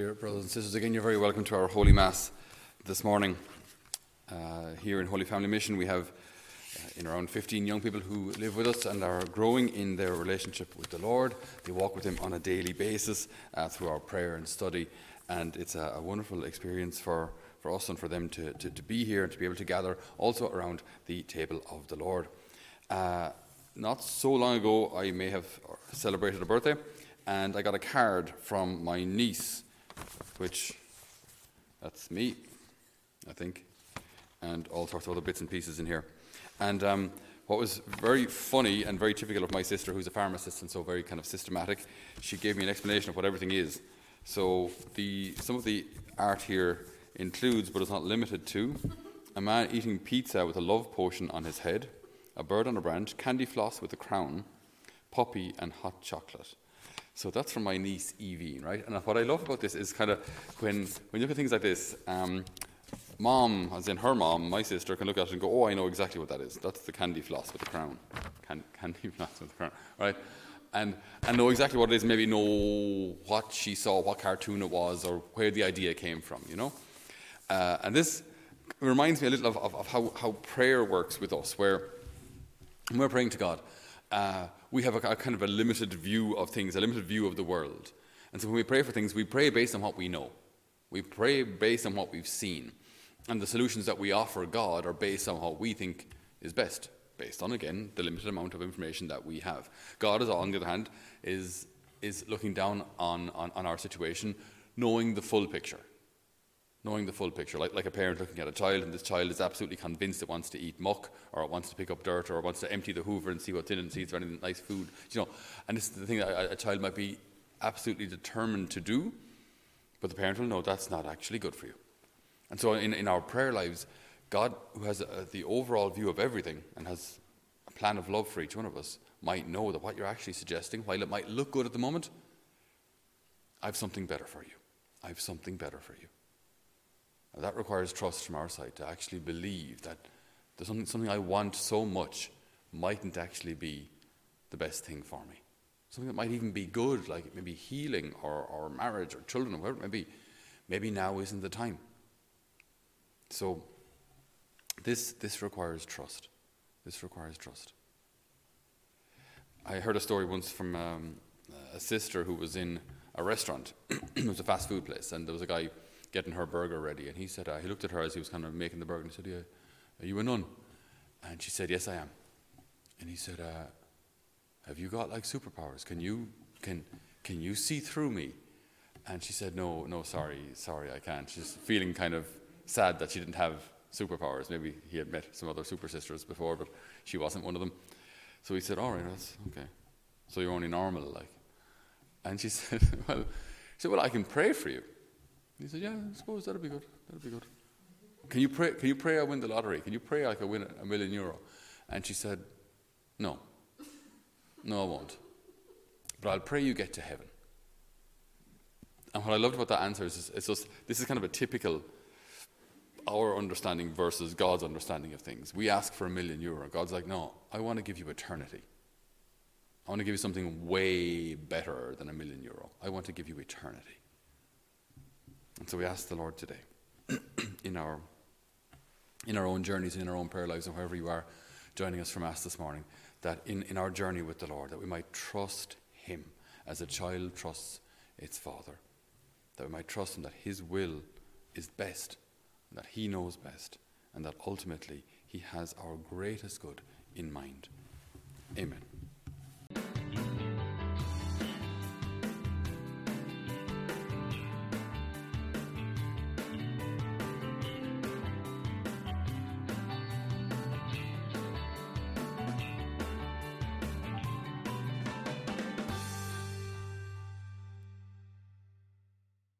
Dear brothers and sisters, again, you're very welcome to our Holy Mass this morning. Uh, here in Holy Family Mission, we have uh, in around 15 young people who live with us and are growing in their relationship with the Lord. They walk with Him on a daily basis uh, through our prayer and study, and it's a, a, wonderful experience for, for us and for them to, to, to, be here and to be able to gather also around the table of the Lord. Uh, not so long ago, I may have celebrated a birthday, and I got a card from my niece which that's me, I think, and all sorts of other bits and pieces in here. And um, what was very funny and very typical of my sister, who's a pharmacist and so very kind of systematic, she gave me an explanation of what everything is. So the, some of the art here includes, but is not limited to, a man eating pizza with a love potion on his head, a bird on a branch, candy floss with a crown, puppy, and hot chocolate. So that's from my niece Evie, right? And what I love about this is kind of when when you look at things like this, um, mom, as in her mom, my sister, can look at it and go, "Oh, I know exactly what that is. That's the candy floss with the crown, Can, candy floss with the crown, right?" And and know exactly what it is. Maybe know what she saw, what cartoon it was, or where the idea came from. You know, uh, and this reminds me a little of, of, of how, how prayer works with us, where we're praying to God uh, we have a, a, kind of a limited view of things, a limited view of the world. And so when we pray for things, we pray based on what we know. We pray based on what we've seen. And the solutions that we offer God are based on what we think is best, based on, again, the limited amount of information that we have. God, is, on the other hand, is, is looking down on, on, on our situation, knowing the full picture knowing the full picture, like, like a parent looking at a child, and this child is absolutely convinced it wants to eat muck, or it wants to pick up dirt, or it wants to empty the hoover and see what's in it and see if there's any nice food. You know, and this is the thing that a, a child might be absolutely determined to do, but the parent will know that's not actually good for you. And so in, in our prayer lives, God, who has a, the overall view of everything and has a plan of love for each one of us, might know that what you're actually suggesting, while it might look good at the moment, I have something better for you. I have something better for you. Now, that requires trust from our side to actually believe that there's something, something I want so much mightn't actually be the best thing for me. Something that might even be good, like maybe healing or, or marriage or children or whatever it may be. Maybe now isn't the time. So, this, this requires trust. This requires trust. I heard a story once from um, a sister who was in a restaurant. it was a fast food place, and there was a guy getting her burger ready. And he said, uh, he looked at her as he was kind of making the burger and he said, yeah, Are you a nun? And she said, Yes, I am. And he said, uh, Have you got like superpowers? Can you, can, can you see through me? And she said, No, no, sorry, sorry, I can't. She's feeling kind of sad that she didn't have superpowers. Maybe he had met some other super sisters before, but she wasn't one of them. So he said, All right, that's okay. So you're only normal, like. And she said, Well, she said, Well, I can pray for you. He said, Yeah, I suppose that'll be good. That'll be good. Can you pray? Can you pray I win the lottery? Can you pray I can win a million euro? And she said, No. No, I won't. But I'll pray you get to heaven. And what I loved about that answer is, it's just, this is kind of a typical our understanding versus God's understanding of things. We ask for a million euro. God's like, no, I want to give you eternity. I want to give you something way better than a million euro. I want to give you eternity. And so we ask the Lord today, in our in our own journeys, in our own prayer lives, and wherever you are joining us from us this morning, that in, in our journey with the Lord, that we might trust Him as a child trusts its father. That we might trust Him that His will is best, that He knows best, and that ultimately He has our greatest good in mind. Amen.